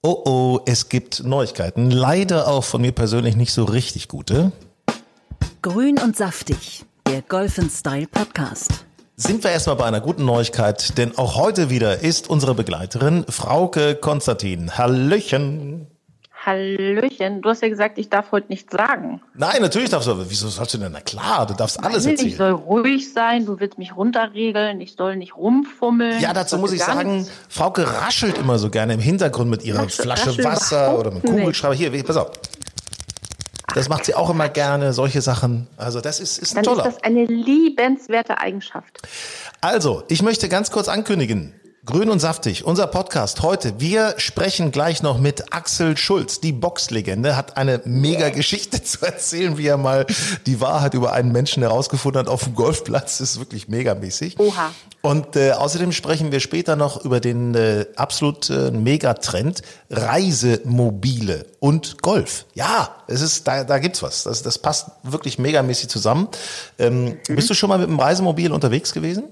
Oh oh, es gibt Neuigkeiten. Leider auch von mir persönlich nicht so richtig gute. Grün und saftig, der Golf Style Podcast. Sind wir erstmal bei einer guten Neuigkeit, denn auch heute wieder ist unsere Begleiterin Frauke Konstantin. Hallöchen. Hallöchen, du hast ja gesagt, ich darf heute nichts sagen. Nein, natürlich darfst du. Wieso sollst du denn? Na klar, du darfst alles Weil erzählen. Ich soll ruhig sein, du willst mich runterregeln, ich soll nicht rumfummeln. Ja, dazu muss ich sagen, nichts. Frauke raschelt immer so gerne im Hintergrund mit ihrer Raschel- Flasche raschel Wasser oder mit nicht. Kugelschreiber. Hier, pass auf. Das macht sie auch immer gerne, solche Sachen. Also das ist, ist ein Dann ist toller. das eine liebenswerte Eigenschaft. Also, ich möchte ganz kurz ankündigen. Grün und saftig, unser Podcast heute. Wir sprechen gleich noch mit Axel Schulz. Die Boxlegende hat eine mega Geschichte zu erzählen, wie er mal die Wahrheit über einen Menschen herausgefunden hat auf dem Golfplatz. Das ist wirklich megamäßig. Oha. Und äh, außerdem sprechen wir später noch über den äh, absolut äh, Megatrend Reisemobile und Golf. Ja, es ist da, da gibt's was. Das, das passt wirklich megamäßig zusammen. Ähm, Bist du schon mal mit einem Reisemobil unterwegs gewesen?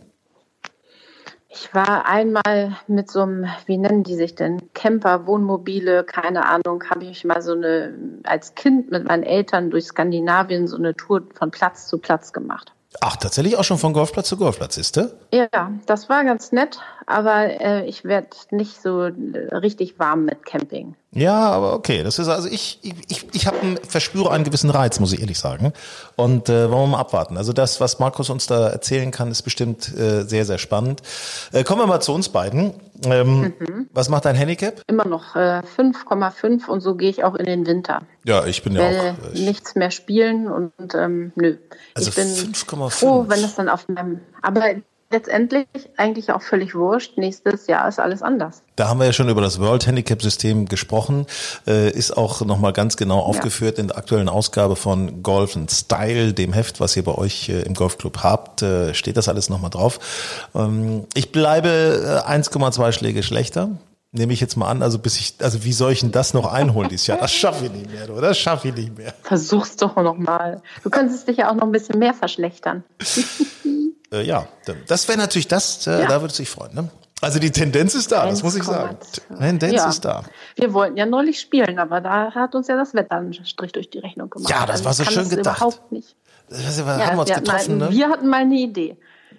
Ich war einmal mit so einem, wie nennen die sich denn, Camper, Wohnmobile, keine Ahnung, habe ich mal so eine, als Kind mit meinen Eltern durch Skandinavien so eine Tour von Platz zu Platz gemacht. Ach, tatsächlich auch schon von Golfplatz zu Golfplatz, ist du? Ja, das war ganz nett, aber äh, ich werde nicht so äh, richtig warm mit Camping. Ja, aber okay. Das ist also ich ich ich, habe verspüre einen gewissen Reiz, muss ich ehrlich sagen. Und äh, wollen wir mal abwarten. Also das, was Markus uns da erzählen kann, ist bestimmt äh, sehr sehr spannend. Äh, kommen wir mal zu uns beiden. Ähm, Was macht dein Handicap? Immer noch äh, 5,5 und so gehe ich auch in den Winter. Ja, ich bin ja auch. Ich, nichts mehr spielen und ähm, nö. Also ich bin 5,5. froh, wenn es dann auf meinem. Aber letztendlich eigentlich auch völlig wurscht. Nächstes Jahr ist alles anders. Da haben wir ja schon über das World Handicap System gesprochen, äh, ist auch nochmal ganz genau aufgeführt in der aktuellen Ausgabe von Golf and Style, dem Heft, was ihr bei euch äh, im Golfclub habt, äh, steht das alles nochmal drauf. Ähm, ich bleibe äh, 1,2 Schläge schlechter. Nehme ich jetzt mal an, also bis ich, also wie soll ich denn das noch einholen dieses Jahr? Das schaffe ich nicht mehr, du, das schaffe ich nicht mehr. Versuch's doch noch mal. Du könntest dich ja auch noch ein bisschen mehr verschlechtern. Äh, ja, das wäre natürlich das, äh, Ja. da würde ich freuen. Ne? Also die Tendenz ist da, das muss ich sagen. 1,2. Tendenz Ja. ist da. Wir wollten ja neulich spielen, aber da hat uns ja das Wetter einen Strich durch die Rechnung gemacht. Ja, das war so schön gedacht. Überhaupt nicht. Das haben Ja, wir uns wir, hatten getroffen, mal, ne? wir hatten mal eine Idee.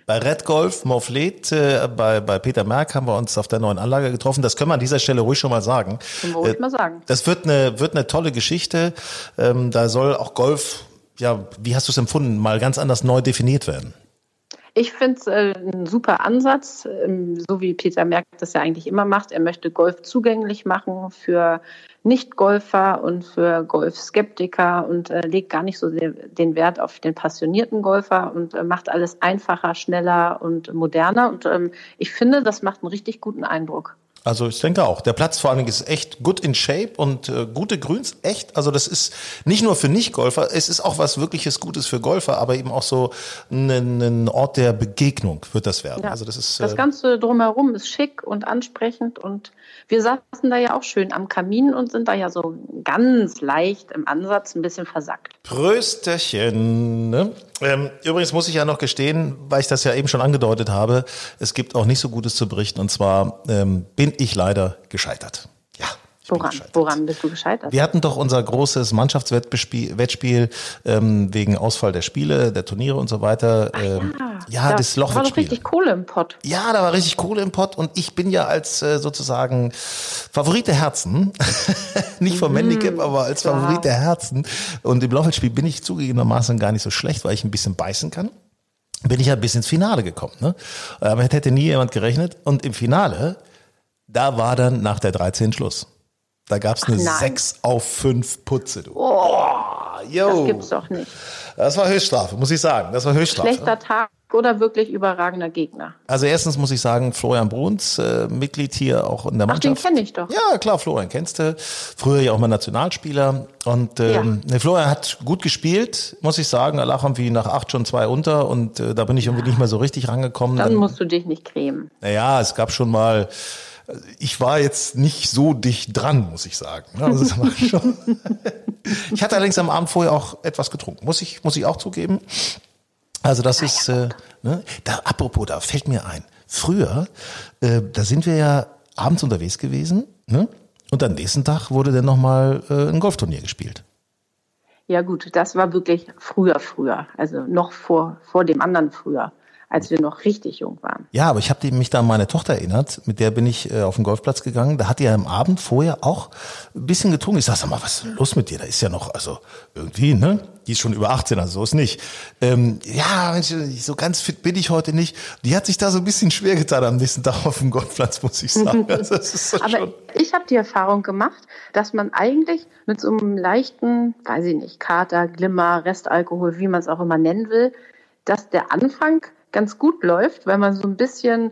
Bei Red Golf Morflet, äh, bei, bei Peter Merck haben wir uns auf der neuen Anlage getroffen. Das können wir an dieser Stelle ruhig schon mal sagen. Können wir ruhig mal sagen. Das wird eine, wird eine tolle Geschichte. Ähm, da soll auch Golf, ja, wie hast du es empfunden, mal ganz anders neu definiert werden. Ich finde es äh, ein super Ansatz, ähm, so wie Peter Merck das ja eigentlich immer macht. Er möchte Golf zugänglich machen für Nicht-Golfer und für Golfskeptiker und äh, legt gar nicht so den, den Wert auf den passionierten Golfer und äh, macht alles einfacher, schneller und moderner. Und ähm, ich finde, das macht einen richtig guten Eindruck. Also ich denke auch. Der Platz vor allen Dingen ist echt good in shape und äh, gute Grüns, echt. Also das ist nicht nur für Nicht-Golfer, es ist auch was wirkliches Gutes für Golfer, aber eben auch so ein, ein Ort der Begegnung wird das werden. Ja. Also das ist Das äh, Ganze drumherum ist schick und ansprechend und wir saßen da ja auch schön am Kamin und sind da ja so ganz leicht im Ansatz ein bisschen versackt. Prösterchen. Ne? Ähm, übrigens muss ich ja noch gestehen, weil ich das ja eben schon angedeutet habe, es gibt auch nicht so Gutes zu berichten. Und zwar ähm, bin ich leider gescheitert. Ja. Woran, woran bist du gescheitert? Wir hatten doch unser großes Mannschaftswettspiel Wettspiel, ähm, wegen Ausfall der Spiele, der Turniere und so weiter. ähm, ja, da das war doch richtig Kohle im Pott. Ja, da war richtig Kohle im Pott und ich bin ja als äh, sozusagen Favorit der Herzen, nicht vom Handicap, aber als Favorit der Herzen. Und im Laufspiel bin ich zugegebenermaßen gar nicht so schlecht, weil ich ein bisschen beißen kann. Bin ich ja bis ins Finale gekommen. Ne? Aber hätte nie jemand gerechnet. Und im Finale, da war dann nach der 13 Schluss. Da gab's eine nein. 6 auf 5 Putze, du. Oh, yo. das gibt's doch nicht. Das war Höchststrafe, muss ich sagen. Das war Höchststrafe. Schlechter Tag oder wirklich überragender Gegner? Also erstens muss ich sagen, Florian Bruns, äh, Mitglied hier auch in der Ach, den Mannschaft. kenne ich doch. Ja, klar, Florian kennst du. Früher ja auch mal Nationalspieler. Und ähm, ne, Florian hat gut gespielt, muss ich sagen. Er lag irgendwie nach acht schon zwei unter und äh, da bin ich irgendwie nicht mehr so richtig rangekommen. Dann musst du dich nicht cremen. Naja, es gab schon mal, ich war jetzt nicht so dicht dran, muss ich sagen. Also es war schon, ich hatte allerdings am Abend vorher auch etwas getrunken, muss ich, muss ich auch zugeben. Also das ist, äh, ne? da, apropos, da fällt mir ein, früher, äh, da sind wir ja abends unterwegs gewesen, ne? und am nächsten Tag wurde dann nochmal äh, ein Golfturnier gespielt. Ja gut, das war wirklich früher, früher. Also noch vor, vor dem anderen früher, als wir noch richtig jung waren. Ja, aber ich habe mich da an meine Tochter erinnert, mit der bin ich äh, auf den Golfplatz gegangen. Da hat die ja am Abend vorher auch ein bisschen getrunken. Ich sag, sag mal, was ist denn los mit dir? Da ist ja noch, also irgendwie, ne? Die ist schon über 18, also so ist nicht. Ähm, ja, Mensch, so ganz fit bin ich heute nicht. Die hat sich da so ein bisschen schwer getan am nächsten Tag auf dem Golfplatz, muss ich sagen. Also, so Aber schon. ich habe die Erfahrung gemacht, dass man eigentlich mit so einem leichten, weiß ich nicht, Kater, Glimmer, Restalkohol, wie man es auch immer nennen will, dass der Anfang ganz gut läuft, weil man so ein bisschen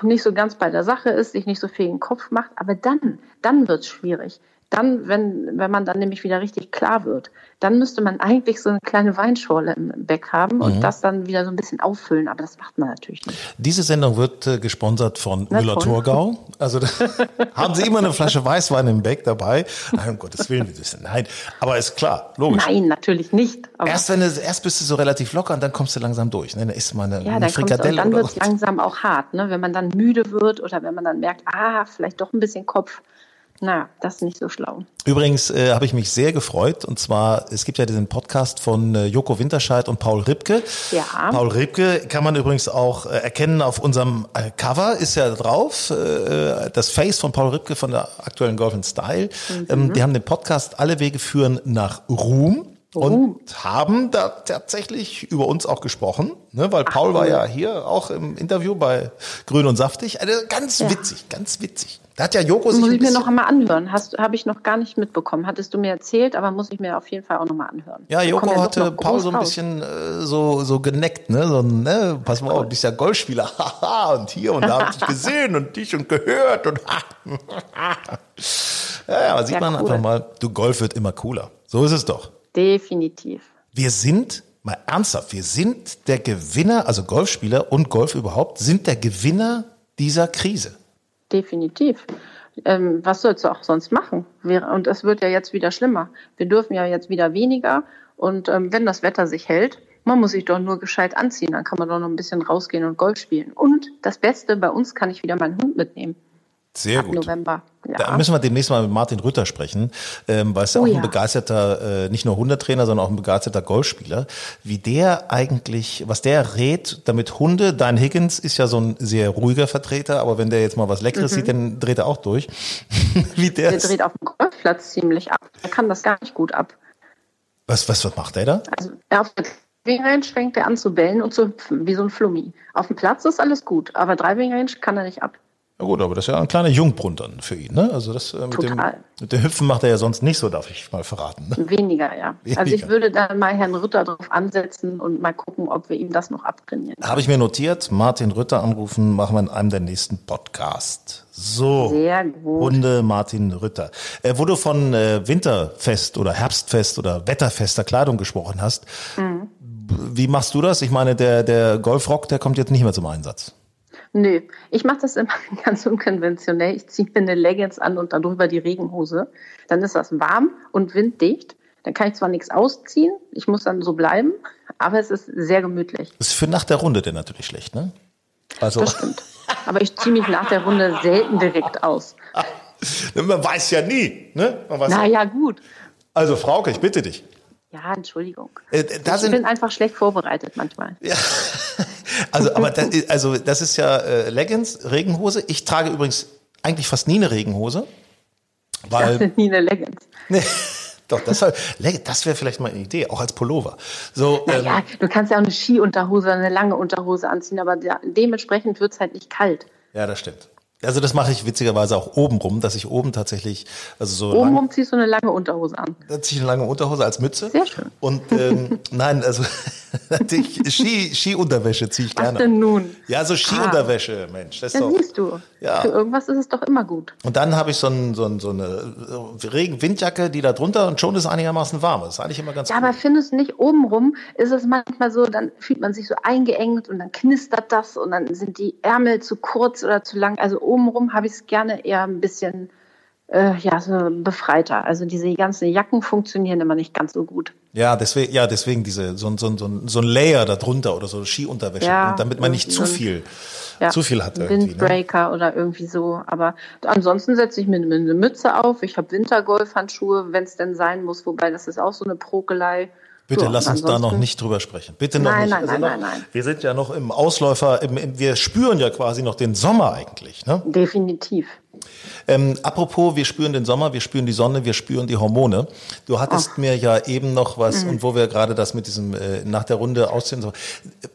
nicht so ganz bei der Sache ist, sich nicht so viel in den Kopf macht. Aber dann, dann wird es schwierig. Dann, wenn, wenn man dann nämlich wieder richtig klar wird, dann müsste man eigentlich so eine kleine Weinschorle im Beck haben und das dann wieder so ein bisschen auffüllen. Aber das macht man natürlich nicht. Diese Sendung wird äh, gesponsert von Müller-Thurgau. Also da haben Sie immer eine Flasche Weißwein im Beck dabei. Nein, um Gottes Willen, nein. Aber ist klar, logisch. Nein, natürlich nicht. Aber Erst wenn du, erst bist du so relativ locker und dann kommst du langsam durch. Ne? Da isst mal eine, Ja, eine dann, Frikadelle dann wird es langsam auch hart, ne? wenn man dann müde wird oder wenn man dann merkt, ah, vielleicht doch ein bisschen Kopf. Na, das ist nicht so schlau. Übrigens äh, habe ich mich sehr gefreut und zwar, es gibt ja diesen Podcast von äh, Joko Winterscheid und Paul Ripke. Ja. Paul Ripke kann man übrigens auch äh, erkennen auf unserem äh, Cover, ist ja drauf, äh, das Face von Paul Ripke von der aktuellen Golf Style. Mhm. Ähm, die haben den Podcast Alle Wege führen nach Ruhm. Und haben da tatsächlich über uns auch gesprochen, ne? weil Paul war ja hier auch im Interview bei Grün und Saftig. Also ganz Ja. witzig, ganz witzig. Da hat ja Joko sich Muss ich mir noch einmal anhören. Habe ich noch gar nicht mitbekommen. Hattest du mir erzählt, aber muss ich mir auf jeden Fall auch noch mal anhören. Ja, Joko doch hatte Paul so ein bisschen äh, so, so geneckt, ne? So, ne? Pass mal auf, du bist ja Golfspieler, haha, und hier und da hab ich dich gesehen und dich und gehört und ja, ja, sieht Ja, man cool. einfach mal, du Golf wird immer cooler. So ist es doch. Definitiv. Wir sind, mal ernsthaft, wir sind der Gewinner, also Golfspieler und Golf überhaupt, sind der Gewinner dieser Krise. Definitiv. Ähm, was sollst du auch sonst machen? Wir, und es wird ja jetzt wieder schlimmer. Wir dürfen ja jetzt wieder weniger. Und ähm, wenn das Wetter sich hält, man muss sich doch nur gescheit anziehen. Dann kann man doch noch ein bisschen rausgehen und Golf spielen. Und das Beste, bei uns kann ich wieder meinen Hund mitnehmen. Sehr Ab gut. November. Da Ja. müssen wir demnächst mal mit Martin Rütter sprechen, ähm, weil es ja Oh auch ja. ein begeisterter, äh, nicht nur Hundetrainer, sondern auch ein begeisterter Golfspieler, wie der eigentlich, was der rät, damit Hunde, dein Higgins ist ja so ein sehr ruhiger Vertreter, aber wenn der jetzt mal was Leckeres sieht, dann dreht er auch durch. wie der, Mhm. Der dreht auf dem Golfplatz ziemlich ab. Er kann das gar nicht gut ab. was, was, was macht der da? Also er auf der Driving Range fängt er an zu bellen und zu hüpfen, wie so ein Flummi. Auf dem Platz ist alles gut, aber Driving Range kann er nicht ab. Ja gut, aber das ist ja ein kleiner Jungbrunnen dann für ihn, ne? Also das äh, mit dem, Total. mit dem Hüpfen macht er ja sonst nicht so, darf ich mal verraten. Ne? Weniger, ja. Also Weniger. ich würde da mal Herrn Rütter drauf ansetzen und mal gucken, ob wir ihm das noch abtrainieren. Habe ich mir notiert, Martin Rütter anrufen, machen wir in einem der nächsten Podcast. So. Sehr gut. Hunde Martin Rütter. Äh, wo du von äh, Winterfest oder Herbstfest oder wetterfester Kleidung gesprochen hast, Mhm. wie machst du das? Ich meine, der, der Golfrock, der kommt jetzt nicht mehr zum Einsatz. Nö, ich mache das immer ganz unkonventionell. Ich ziehe mir eine Leggings an und darüber die Regenhose. Dann ist das warm und winddicht. Dann kann ich zwar nichts ausziehen, ich muss dann so bleiben, aber es ist sehr gemütlich. Das ist für nach der Runde denn natürlich schlecht, ne? Also, Das stimmt. Aber ich ziehe mich nach der Runde selten direkt aus. man weiß ja nie, ne? Man weiß Na ja, gut. Also, Frauke, ich bitte dich. Ja, Entschuldigung. Äh, ich sind, bin einfach schlecht vorbereitet manchmal. Ja. Also, aber das, ist- also das ist ja äh, Leggings, Regenhose. Ich trage übrigens eigentlich fast nie eine Regenhose, weil Nie eine Leggings. nee, doch das, war- das wäre vielleicht mal eine Idee, auch als Pullover. So, ähm, Ja, du kannst ja auch eine Skiunterhose, eine lange Unterhose anziehen, aber dementsprechend wird's halt nicht kalt. ja, das stimmt. Also das mache ich witzigerweise auch oben rum, dass ich oben tatsächlich, also so lang, Obenrum ziehst du eine lange Unterhose an. da ziehe ich eine lange Unterhose als Mütze. Sehr schön. Und ähm, nein, also natürlich Ski, Ski-Unterwäsche ziehe ich Was gerne. denn nun? Ja, so Skiunterwäsche, Mensch. Das ist Ja, doch, siehst du. Ja. Für irgendwas ist es doch immer gut. und dann habe ich so, ein, so, ein, so eine Regen-Windjacke, die da drunter und schon ist es einigermaßen warm. Das ist eigentlich immer ganz Ja, cool. aber findest du nicht obenrum ist es manchmal so, dann fühlt man sich so eingeengt und dann knistert das und dann sind die Ärmel zu kurz oder zu lang. Also obenrum habe ich es gerne eher ein bisschen äh, ja, so befreiter. Also diese ganzen Jacken funktionieren immer nicht ganz so gut. Ja, deswegen, ja, deswegen diese, so, ein- so, so, so ein Layer da drunter oder so Skiunterwäsche, Ja, und damit man nicht zu viel, Ja, zu viel hat. Ne? Windbreaker oder irgendwie so. Aber ansonsten setze ich mir eine Mütze auf. Ich habe Wintergolfhandschuhe, wenn es denn sein muss. Wobei das ist auch so eine Prokelei. Bitte So, lass uns da noch nicht drüber sprechen. Bitte noch Nein, nicht. nein, Also nein, noch, nein, nein. Wir sind ja noch im Ausläufer, im, im, wir spüren ja quasi noch den Sommer eigentlich. Ne? Definitiv. Ähm, apropos, wir spüren den Sommer, wir spüren die Sonne, wir spüren die Hormone. Du hattest mir ja eben noch was, Mhm. und wo wir gerade das mit diesem äh, nach der Runde aussehen. So.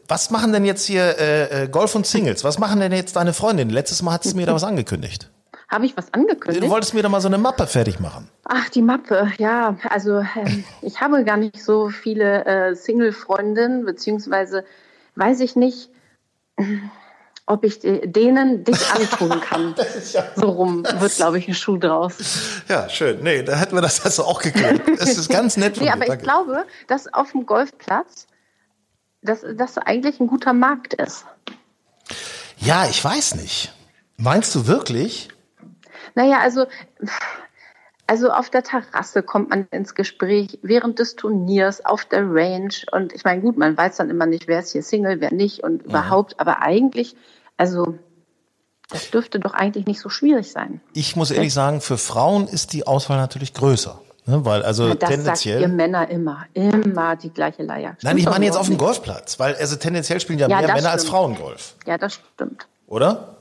Was machen denn jetzt hier äh, äh, Golf und Singles? Was machen denn jetzt deine Freundin? Letztes Mal hattest du mir da was angekündigt. Habe ich was angekündigt? Du wolltest mir da mal so eine Mappe fertig machen. Ach, die Mappe, ja. Also ähm, ich habe gar nicht so viele äh, Single-Freundinnen, beziehungsweise weiß ich nicht, ob ich de- denen dich antun kann. So rum wird, glaube ich, ein Schuh draus. Ja, schön. Nee, da hätten wir das also auch geklärt. Es ist ganz nett von Nee, dir. aber ich Danke. glaube, dass auf dem Golfplatz dass das eigentlich ein guter Markt ist. Ja, ich weiß nicht. Meinst du wirklich? Naja, also, also auf der Terrasse kommt man ins Gespräch während des Turniers, auf der Range. Und ich meine, gut, man weiß dann immer nicht, wer ist hier Single, wer nicht und überhaupt. Aber eigentlich, also, das dürfte doch eigentlich nicht so schwierig sein. Ich muss ehrlich sagen, für Frauen ist die Auswahl natürlich größer. Ne? Weil also das sagt tendenziell. ihr Männer immer. Immer die gleiche Leier. Nein, Stimmt ich doch meine jetzt auf dem Golfplatz, weil also tendenziell spielen ja, Ja, mehr das Männer als stimmt. Frauen Golf. Ja, das stimmt. oder?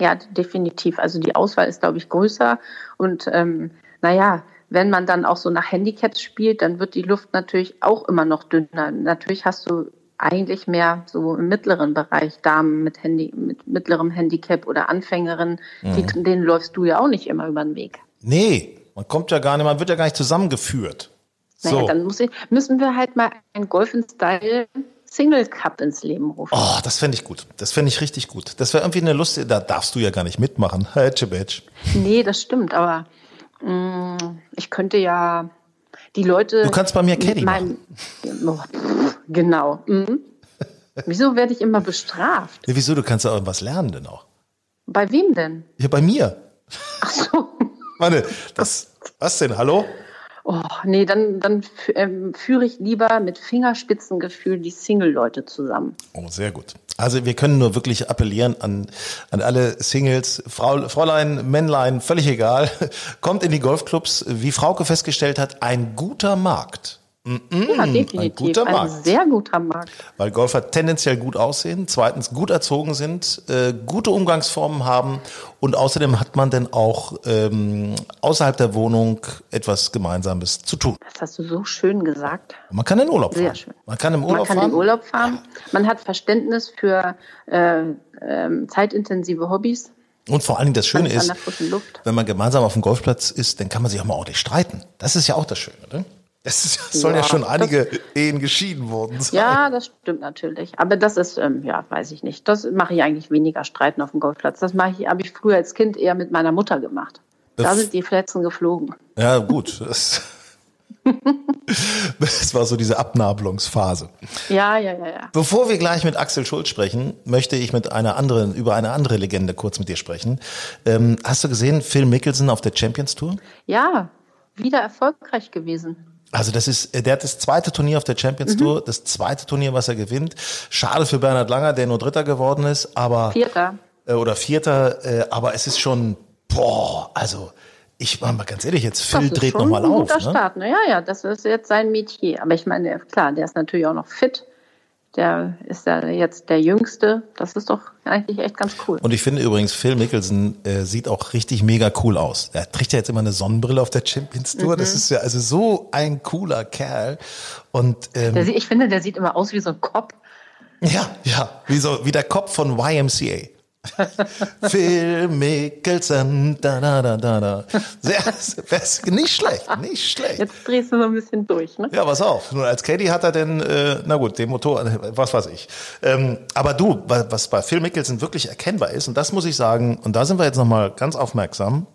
Ja, definitiv. Also die Auswahl ist, glaube ich, größer. Und ähm, naja, wenn man dann auch so nach Handicaps spielt, dann wird die Luft natürlich auch immer noch dünner. Natürlich hast du eigentlich mehr so im mittleren Bereich Damen mit, Handy, mit mittlerem Handicap oder Anfängerinnen, die, denen läufst du ja auch nicht immer über den Weg. Nee, man kommt ja gar nicht, man wird ja gar nicht zusammengeführt. Naja, So. dann ich, müssen wir halt mal einen Golf in Style Single Cup ins Leben rufen. Oh, das fände ich gut. Das fände ich richtig gut. Das wäre irgendwie eine Lust, da darfst du ja gar nicht mitmachen. Nee, das stimmt, aber mh, ich könnte ja die Leute. Du kannst bei mir Caddy meinem- Oh, pff, genau. Mhm. Wieso werde ich immer bestraft? Ja, wieso? Du kannst ja irgendwas lernen denn auch. Bei wem denn? Ja, bei mir. Ach so. Meine, das, was denn? Hallo? Oh, nee, dann, dann ähm, führe ich lieber mit Fingerspitzengefühl die Single-Leute zusammen. Oh, sehr gut. Also wir können nur wirklich appellieren an, an alle Singles, Frau, Fräulein, Männlein, völlig egal. Kommt in die Golfclubs, wie Frauke festgestellt hat, ein guter Markt. Ja, definitiv. Hm, guter ein Markt. sehr guter Markt. Weil Golfer tendenziell gut aussehen, zweitens gut erzogen sind, äh, gute Umgangsformen haben und außerdem hat man dann auch ähm, außerhalb der Wohnung etwas Gemeinsames zu tun. Das hast du so schön gesagt. Man kann in Urlaub fahren. Sehr schön. Man kann im Man Urlaub kann fahren. in Urlaub fahren. Man hat Verständnis für äh, ähm, zeitintensive Hobbys. Und vor allen Dingen das Schöne Man ist wenn man gemeinsam auf dem Golfplatz ist, dann kann man sich auch mal ordentlich streiten. Das ist ja auch das Schöne, ne? Das, das sollen ja, Ja, schon das- einige Ehen geschieden worden sein. Ja, das stimmt natürlich. Aber das ist, ähm, ja, weiß ich nicht. Das mache ich eigentlich weniger Streiten auf dem Golfplatz. Das mache ich, habe ich früher als Kind eher mit meiner Mutter gemacht. Da Bef- sind die Fletzen geflogen. Ja, gut. Das, das war so diese Abnabelungsphase. Ja, ja, ja, ja. Bevor wir gleich mit Axel Schulz sprechen, möchte ich mit einer anderen, über eine andere Legende kurz mit dir sprechen. Ähm, hast du gesehen, Phil Mickelson auf der Champions Tour? Ja, wieder erfolgreich gewesen. Also das ist, der hat das zweite Turnier auf der Champions Mhm. Tour, das zweite Turnier, was er gewinnt. Schade für Bernhard Langer, der nur Dritter geworden ist, aber Vierter. äh, oder Vierter, äh, aber es ist schon, boah, also ich war mal ganz ehrlich, jetzt Phil das dreht nochmal ein auf. guter Ne? Start. Ne? Ja, ja, das ist jetzt sein Metier. Aber ich meine, klar, der ist natürlich auch noch fit. Der ist ja jetzt der Jüngste. Das ist doch eigentlich echt ganz cool. Und ich finde übrigens, Phil Mickelson äh, sieht auch richtig mega cool aus. Er trägt ja jetzt immer eine Sonnenbrille auf der Champions Tour. Mhm. Das ist ja also so ein cooler Kerl. Und ähm, Der, ich finde, der sieht immer aus wie so ein Kopf. ja, ja, wie, so, wie der Kopf von YMCA. Phil Mickelson, da, da, da, da, da. Sehr, sehr, nicht schlecht, nicht schlecht. Jetzt drehst du so ein bisschen durch, ne? Ja, pass auf. Nur als Caddy hat er denn, äh, na gut, den Motor, was weiß ich. Ähm, aber du, was bei Phil Mickelson wirklich erkennbar ist, und das muss ich sagen, und da sind wir jetzt nochmal ganz aufmerksam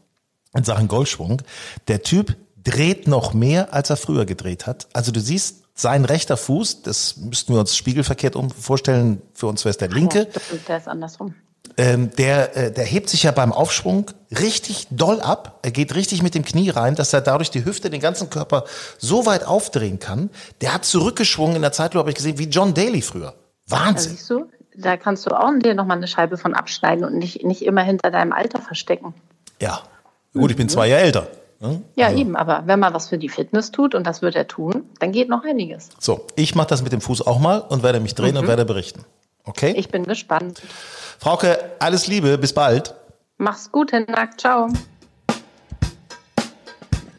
in Sachen Golfschwung, der Typ dreht noch mehr, als er früher gedreht hat. Also du siehst, sein rechter Fuß, das müssten wir uns spiegelverkehrt vorstellen, für uns wäre es der linke. Ja, der ist andersrum. Ähm, der, äh, der hebt sich ja beim Aufschwung richtig doll ab. Er geht richtig mit dem Knie rein, dass er dadurch die Hüfte, den ganzen Körper so weit aufdrehen kann. Der hat zurückgeschwungen in der Zeitlupe, habe ich gesehen, wie John Daly früher. Wahnsinn. Ja, siehst du, da kannst du auch dir nochmal eine Scheibe von abschneiden und nicht, nicht immer hinter deinem Alter verstecken. Ja. Gut, ich bin zwei Jahre älter. Ne? Ja, also. eben, aber wenn man was für die Fitness tut, und das wird er tun, dann geht noch einiges. So, ich mache das mit dem Fuß auch mal und werde mich drehen mhm. und werde berichten. Okay? Ich bin gespannt. Frauke, alles Liebe, bis bald. Mach's gut, Hinak, ciao.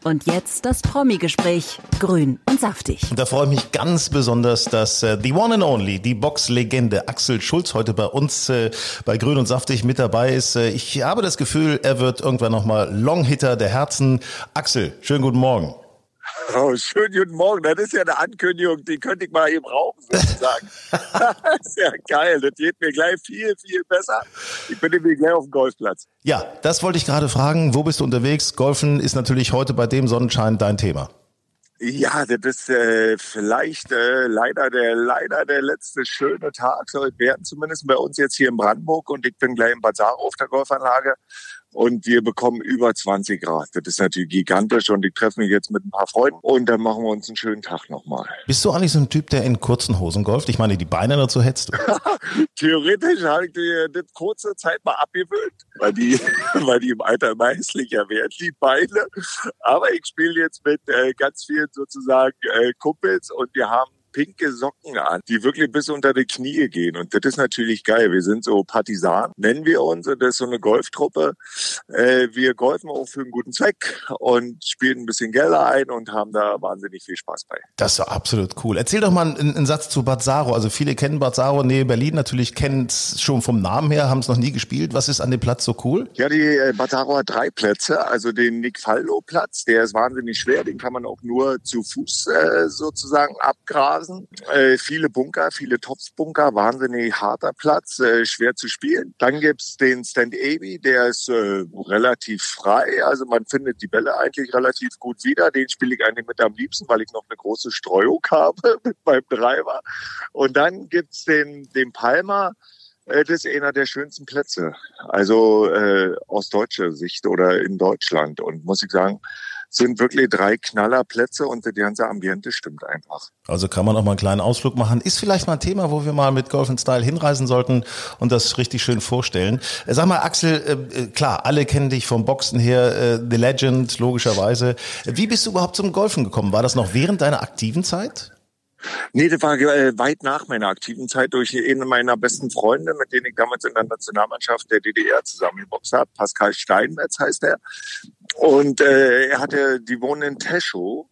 Und jetzt das Promi-Gespräch. Grün und saftig. Und da freue ich mich ganz besonders, dass äh, the one and only, die Boxlegende Axel Schulz heute bei uns äh, bei Grün und saftig mit dabei ist. Äh, ich habe das Gefühl, er wird irgendwann nochmal Longhitter der Herzen. Axel, schönen guten Morgen. Oh, schönen guten Morgen. Das ist ja eine Ankündigung, die könnte ich mal eben rauchen, sozusagen. das ist ja geil. Das geht mir gleich viel, viel besser. Ich bin nämlich gleich auf dem Golfplatz. Ja, das wollte ich gerade fragen. Wo bist du unterwegs? Golfen ist natürlich heute bei dem Sonnenschein dein Thema. Ja, das ist äh, vielleicht äh, leider der leider der letzte schöne Tag soll werden, zumindest bei uns jetzt hier in Brandenburg und ich bin gleich in Bad Saro auf der Golfanlage und wir bekommen über 20 Grad. Das ist natürlich gigantisch und ich treffe mich jetzt mit ein paar Freunden und dann machen wir uns einen schönen Tag nochmal. Bist du eigentlich so ein Typ, der in kurzen Hosen golft? Ich meine, die Beine dazu hättest du. Theoretisch habe ich die, die kurze Zeit mal abgewöhnt, weil die, weil die im Alter immer hässlicher werden, die Beine. Aber ich spiele jetzt mit äh, ganz vielen sozusagen äh, Kumpels und wir haben pinke Socken an, die wirklich bis unter die Knie gehen. Und das ist natürlich geil. Wir sind so Partisanen, nennen wir uns. Und das ist so eine Golftruppe. Äh, wir golfen auch für einen guten Zweck und spielen ein bisschen Gelder ein und haben da wahnsinnig viel Spaß bei. Das ist absolut cool. Erzähl doch mal einen, einen Satz zu Bad Saro. Also viele kennen Bad Saro, Nähe Berlin natürlich, kennen es schon vom Namen her, haben es noch nie gespielt. Was ist an dem Platz so cool? Ja, die äh, Bad Saro hat drei Plätze. Also den Nick Fallo Platz, der ist wahnsinnig schwer. Den kann man auch nur zu Fuß äh, sozusagen abgrasen. Rasen, äh, viele Bunker, viele Topfbunker, wahnsinnig harter Platz, äh, schwer zu spielen. Dann gibt's den Stand Abbey, der ist äh, relativ frei, also man findet die Bälle eigentlich relativ gut wieder. Den spiele ich eigentlich mit am liebsten, weil ich noch eine große Streuung habe mit meinem Driver. Und dann gibt's den, den Palmer, äh, das ist einer der schönsten Plätze. Also äh, aus deutscher Sicht oder in Deutschland. Und muss ich sagen, sind wirklich drei Knallerplätze und die ganze Ambiente stimmt einfach. Also kann man auch mal einen kleinen Ausflug machen. Ist vielleicht mal ein Thema, wo wir mal mit Golf Style hinreisen sollten und das richtig schön vorstellen. Äh, sag mal, Axel, äh, äh, klar, alle kennen dich vom Boxen her, The Legend, logischerweise. Wie bist du überhaupt zum Golfen gekommen? War das noch während deiner aktiven Zeit? Nee, das war äh, weit nach meiner aktiven Zeit durch einen meiner besten Freunde, mit denen ich damals in der Nationalmannschaft der DDR zusammengeboxt habe. Pascal Steinmetz heißt er. Und äh, er hatte, die wohnen in Teschow.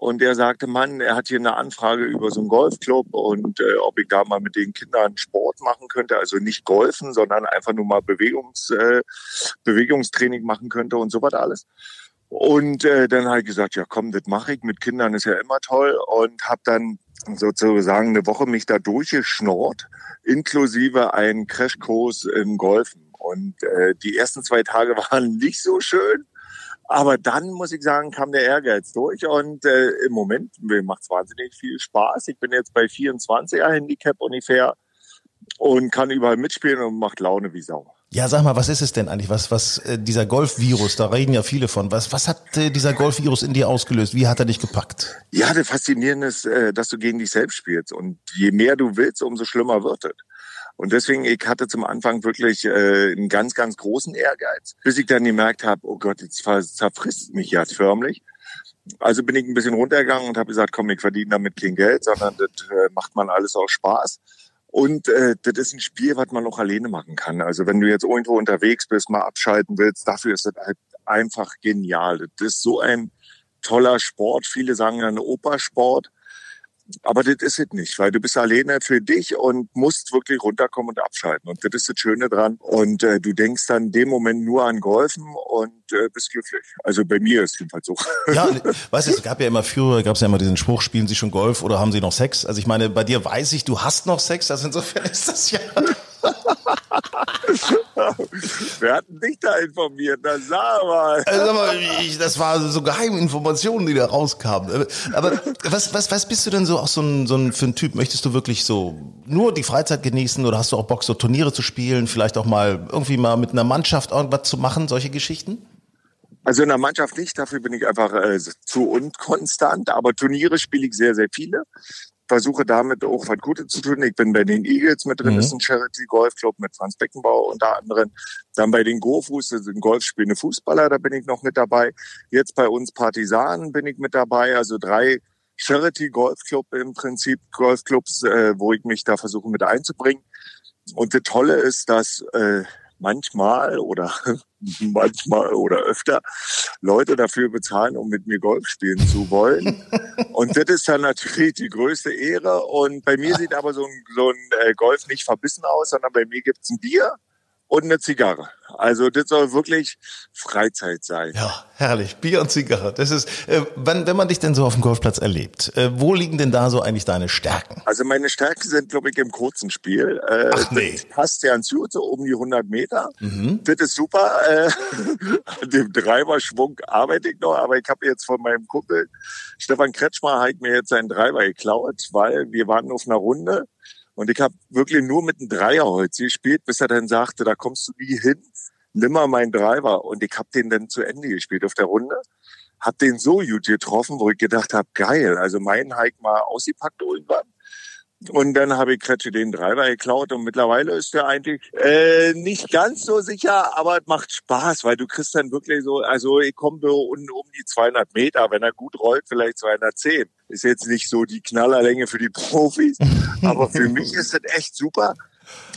Und er sagte, Mann, er hat hier eine Anfrage über so einen Golfclub und äh, ob ich da mal mit den Kindern Sport machen könnte, also nicht golfen, sondern einfach nur mal Bewegungs, äh, Bewegungstraining machen könnte und so was alles. Und äh, dann habe ich gesagt, ja komm, das mache ich. Mit Kindern ist ja immer toll. Und habe dann sozusagen eine Woche mich da durchgeschnort, inklusive einen Crashkurs im Golfen. Und äh, die ersten zwei Tage waren nicht so schön. Aber dann muss ich sagen, kam der Ehrgeiz durch und äh, im Moment mir macht's wahnsinnig viel Spaß. Ich bin jetzt bei 24er Handicap ungefähr und kann überall mitspielen und macht Laune wie Sau. Ja, sag mal, was ist es denn eigentlich? Was, was äh, dieser Golfvirus, da reden ja viele von. Was, was hat äh, dieser Golfvirus in dir ausgelöst? Wie hat er dich gepackt? Ja, das Faszinierende ist, äh, dass du gegen dich selbst spielst. Und je mehr du willst, umso schlimmer wird es. Und deswegen, ich hatte zum Anfang wirklich äh, einen ganz, ganz großen Ehrgeiz, bis ich dann gemerkt habe, oh Gott, jetzt zerfrisst mich ja förmlich. Also bin ich ein bisschen runtergegangen und habe gesagt, komm, ich verdiene damit kein Geld, sondern das äh, macht man alles aus Spaß. Und äh, das ist ein Spiel, was man auch alleine machen kann. Also wenn du jetzt irgendwo unterwegs bist, mal abschalten willst, dafür ist das halt einfach genial. Das ist so ein toller Sport. Viele sagen ja ein Opersport. Aber das ist es nicht, weil du bist alleine für dich und musst wirklich runterkommen und abschalten. Und das ist das Schöne dran. Und äh, du denkst dann in dem Moment nur an Golfen und äh, bist glücklich. Also bei mir ist es jedenfalls so. Ja, weißt du, es gab ja immer früher, gab es ja immer diesen Spruch, spielen Sie schon Golf oder haben Sie noch Sex? Also ich meine, bei dir weiß ich, du hast noch Sex, also insofern ist das ja... Wer hat dich da informiert? Na, sag mal. Also, mal ich, das war so geheime Informationen, die da rauskamen. Aber was, was, was bist du denn so auch so ein, so ein für ein Typ? Möchtest du wirklich so nur die Freizeit genießen oder hast du auch Bock, so Turniere zu spielen? Vielleicht auch mal irgendwie mal mit einer Mannschaft irgendwas zu machen, solche Geschichten? Also in der Mannschaft nicht, dafür bin ich einfach äh, zu unkonstant, aber Turniere spiele ich sehr, sehr viele versuche damit auch was Gutes zu tun. Ich bin bei den Eagles mit drin, mhm. ist ein Charity Golf Club mit Franz Beckenbauer unter anderem. Dann bei den Gofus, das sind Golfspielende Fußballer, da bin ich noch mit dabei. Jetzt bei uns Partisanen bin ich mit dabei, also drei Charity Golf Club im Prinzip, Golfclubs, äh, wo ich mich da versuche mit einzubringen. Und das Tolle ist, dass äh, manchmal oder manchmal oder öfter Leute dafür bezahlen, um mit mir Golf spielen zu wollen. Und das ist dann natürlich die größte Ehre. Und bei mir sieht aber so ein, so ein äh, Golf nicht verbissen aus, sondern bei mir gibt's ein Bier und eine Zigarre. Also das soll wirklich Freizeit sein. Ja, herrlich. Bier und Zigarre. Das ist, äh, wenn, wenn man dich denn so auf dem Golfplatz erlebt, äh, wo liegen denn da so eigentlich deine Stärken? Also meine Stärken sind, glaube ich, im kurzen Spiel. Äh, Ach nee. Das passt ja ans Jute, so um die 100 Meter. Mhm. Das ist super. Äh, an dem Treiberschwung arbeite ich noch, aber ich habe jetzt von meinem Kumpel Stefan Kretschmer hat mir jetzt seinen Treiber geklaut, weil wir waren auf einer Runde und ich habe wirklich nur mit einem Dreierholz gespielt, bis er dann sagte, da kommst du nie hin, nimm mal meinen Driver. Und ich habe den dann zu Ende gespielt auf der Runde. Hab den so gut getroffen, wo ich gedacht habe, geil, also meinen Hike mal ausgepackt irgendwann. Und dann habe ich Kretsche den Driver geklaut und mittlerweile ist der eigentlich äh, nicht ganz so sicher, aber es macht Spaß, weil du kriegst dann wirklich so, also ich komme so um, um die 200 Meter, wenn er gut rollt, vielleicht 210. Ist jetzt nicht so die Knallerlänge für die Profis, aber für mich ist das echt super.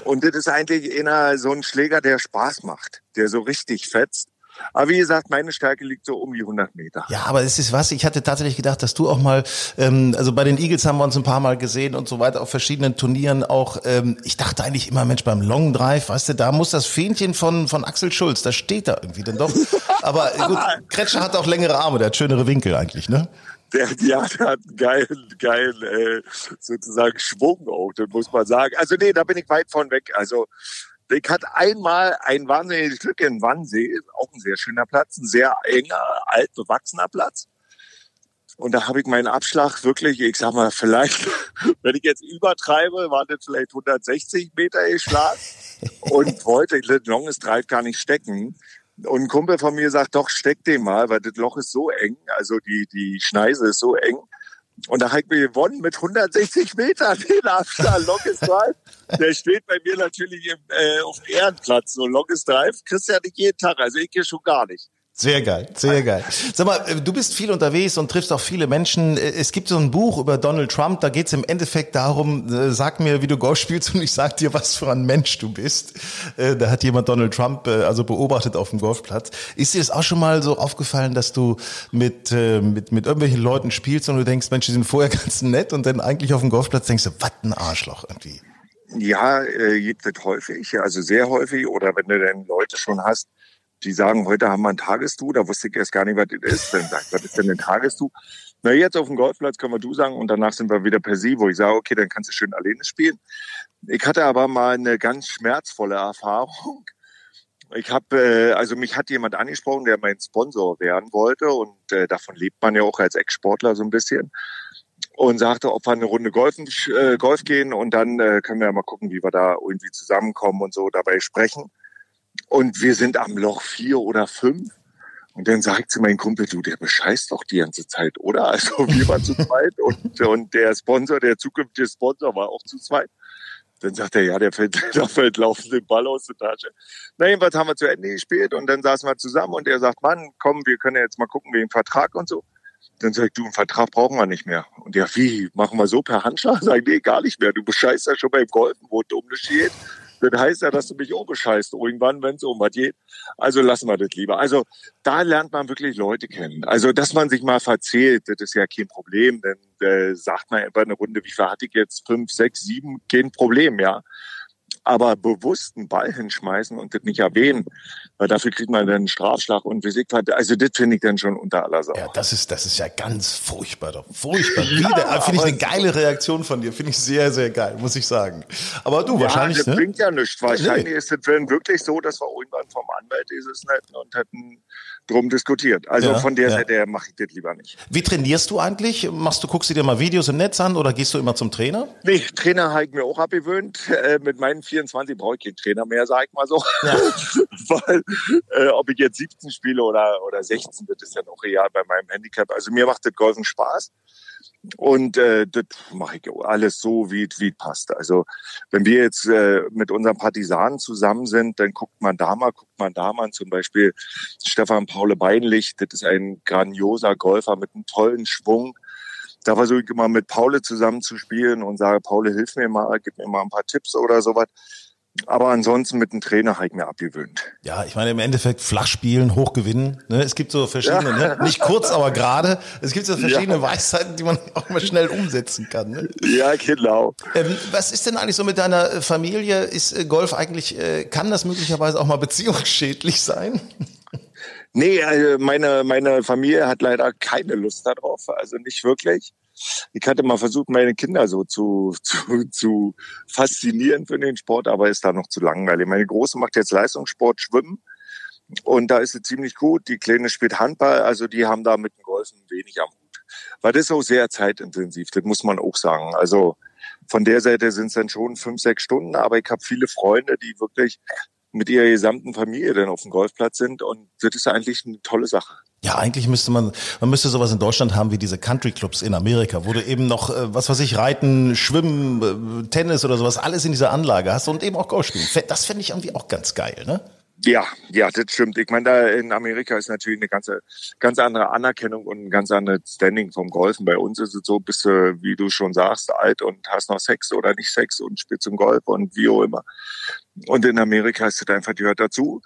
Und das ist eigentlich eher so ein Schläger, der Spaß macht, der so richtig fetzt. Aber wie gesagt, meine Stärke liegt so um die 100 Meter. Ja, aber es ist was, ich hatte tatsächlich gedacht, dass du auch mal, ähm, also bei den Eagles haben wir uns ein paar Mal gesehen und so weiter, auf verschiedenen Turnieren auch, ähm, ich dachte eigentlich immer, Mensch, beim Long Drive, weißt du, da muss das Fähnchen von, von Axel Schulz, das steht da irgendwie denn doch. Aber gut, Kretscher hat auch längere Arme, der hat schönere Winkel eigentlich, ne? der, ja, der hat einen geilen, geilen, äh, sozusagen Schwung auch, das muss man sagen. Also nee, da bin ich weit von weg. Also ich hatte einmal ein wahnsinniges Glück in Wannsee, auch ein sehr schöner Platz, ein sehr enger, alt bewachsener Platz. Und da habe ich meinen Abschlag wirklich, ich sag mal, vielleicht, wenn ich jetzt übertreibe, war das vielleicht 160 Meter geschlagen und wollte das Longes Drive gar nicht stecken. Und ein Kumpel von mir sagt, doch, steck den mal, weil das Loch ist so eng, also die, die Schneise ist so eng. Und da ich mir gewonnen mit 160 Metern den Abstand. Longest Drive. Der steht bei mir natürlich im, äh, auf Ehrenplatz. So Longest Drive kriegst du ja nicht jeden Tag. Also ich hier schon gar nicht. Sehr geil, sehr geil. Sag mal, äh, du bist viel unterwegs und triffst auch viele Menschen. Äh, es gibt so ein Buch über Donald Trump, da geht es im Endeffekt darum, äh, sag mir, wie du Golf spielst und ich sag dir, was für ein Mensch du bist. Da hat jemand Donald Trump also beobachtet auf dem Golfplatz. Ist dir das auch schon mal so aufgefallen, dass du mit, mit, mit irgendwelchen Leuten spielst und du denkst, Mensch, die sind vorher ganz nett und dann eigentlich auf dem Golfplatz denkst du, was ein Arschloch irgendwie? Ja, äh, gibt es häufig, also sehr häufig. Oder wenn du dann Leute schon hast, die sagen, heute haben wir ein Tagestuch, da wusste ich erst gar nicht, was das ist. Dann sagt, was ist denn ein Tagestuch? Na, jetzt auf dem Golfplatz können wir du sagen und danach sind wir wieder per Sie, wo ich sage, okay, dann kannst du schön alleine spielen. Ich hatte aber mal eine ganz schmerzvolle Erfahrung. Ich habe, äh, also mich hat jemand angesprochen, der mein Sponsor werden wollte und äh, davon lebt man ja auch als Ex-Sportler so ein bisschen und sagte, ob wir eine Runde Golfen, äh, Golf gehen und dann äh, können wir ja mal gucken, wie wir da irgendwie zusammenkommen und so dabei sprechen. Und wir sind am Loch vier oder fünf. Und dann sagt zu meinem Kumpel, du, der bescheißt doch die ganze Zeit, oder? Also wir waren zu zweit und, und der Sponsor, der zukünftige Sponsor war auch zu zweit. Dann sagt er, ja, der fällt, der fällt laufend den Ball aus der Tasche. Na, jedenfalls haben wir zu Ende gespielt und dann saßen wir zusammen und er sagt, Mann, komm, wir können jetzt mal gucken wegen Vertrag und so. Dann sag ich, du, einen Vertrag brauchen wir nicht mehr. Und ja, wie, machen wir so per Handschlag? Sag ich, nee, gar nicht mehr. Du bescheißt ja schon beim Golfen, wo es um das geht Das heißt ja, dass du mich auch bescheißt irgendwann, wenn es um was geht. Also lassen wir das lieber. Also da lernt man wirklich Leute kennen. Also dass man sich mal verzählt, das ist ja kein Problem. Denn äh, sagt man über eine Runde, wie viel hatte ich jetzt? Fünf, sechs, sieben, kein Problem, ja aber bewusst einen Ball hinschmeißen und das nicht erwähnen, weil dafür kriegt man dann einen Strafschlag und wie Also das finde ich dann schon unter aller Sau. Ja, das ist, das ist ja ganz furchtbar. Doch. Furchtbar. Ja, finde ich eine geile Reaktion von dir. Finde ich sehr, sehr geil, muss ich sagen. Aber du, ja, wahrscheinlich. Das ne? bringt ja nichts. Wahrscheinlich nee. ist es wirklich so, dass wir irgendwann vom Anwalt dieses netten und hätten drum diskutiert. Also ja, von der ja. Seite mache ich das lieber nicht. Wie trainierst du eigentlich? Machst du, guckst du dir mal Videos im Netz an oder gehst du immer zum Trainer? Nee, Trainer habe ich mir auch abgewöhnt. Äh, mit meinen 24 brauche ich keinen Trainer mehr, sag ich mal so. Ja. Weil äh, ob ich jetzt 17 spiele oder, oder 16, das ist ja noch real bei meinem Handicap. Also mir macht das Golfen Spaß. Und äh, das mache ich alles so, wie es passt. Also wenn wir jetzt äh, mit unseren Partisanen zusammen sind, dann guckt man da mal, guckt man da mal zum Beispiel Stefan Paule Beinlich, das ist ein grandioser Golfer mit einem tollen Schwung. Da versuche ich immer mit Paule zusammen zu spielen und sage, Paule, hilf mir mal, gib mir mal ein paar Tipps oder sowas. Aber ansonsten mit dem Trainer habe ich mir abgewöhnt. Ja, ich meine im Endeffekt flach spielen, hoch gewinnen. Ne? Es gibt so verschiedene, ja. ne? nicht kurz, aber gerade. Es gibt so verschiedene ja. Weisheiten, die man auch mal schnell umsetzen kann. Ne? Ja, genau. Ähm, was ist denn eigentlich so mit deiner Familie? Ist äh, Golf eigentlich, äh, kann das möglicherweise auch mal beziehungsschädlich sein? Nee, also meine, meine Familie hat leider keine Lust darauf, also nicht wirklich ich hatte mal versucht, meine Kinder so zu, zu, zu faszinieren für den Sport, aber ist da noch zu langweilig. Meine Große macht jetzt Leistungssport, Schwimmen. Und da ist sie ziemlich gut. Die Kleine spielt Handball, also die haben da mit dem Golfen wenig am Hut. Weil das ist auch sehr zeitintensiv, das muss man auch sagen. Also von der Seite sind es dann schon fünf, sechs Stunden, aber ich habe viele Freunde, die wirklich mit ihrer gesamten Familie dann auf dem Golfplatz sind und das ist eigentlich eine tolle Sache. Ja, eigentlich müsste man, man müsste sowas in Deutschland haben wie diese Country Clubs in Amerika, wo du eben noch, äh, was weiß ich, Reiten, Schwimmen, äh, Tennis oder sowas, alles in dieser Anlage hast und eben auch Golf spielen. Das fände ich irgendwie auch ganz geil, ne? Ja, ja, das stimmt. Ich meine, da in Amerika ist natürlich eine ganze, ganz andere Anerkennung und ein ganz anderes Standing vom Golfen. Bei uns ist es so, bist du, wie du schon sagst, alt und hast noch Sex oder nicht Sex und spielst zum Golf und wie auch immer. Und in Amerika ist das einfach, gehört dazu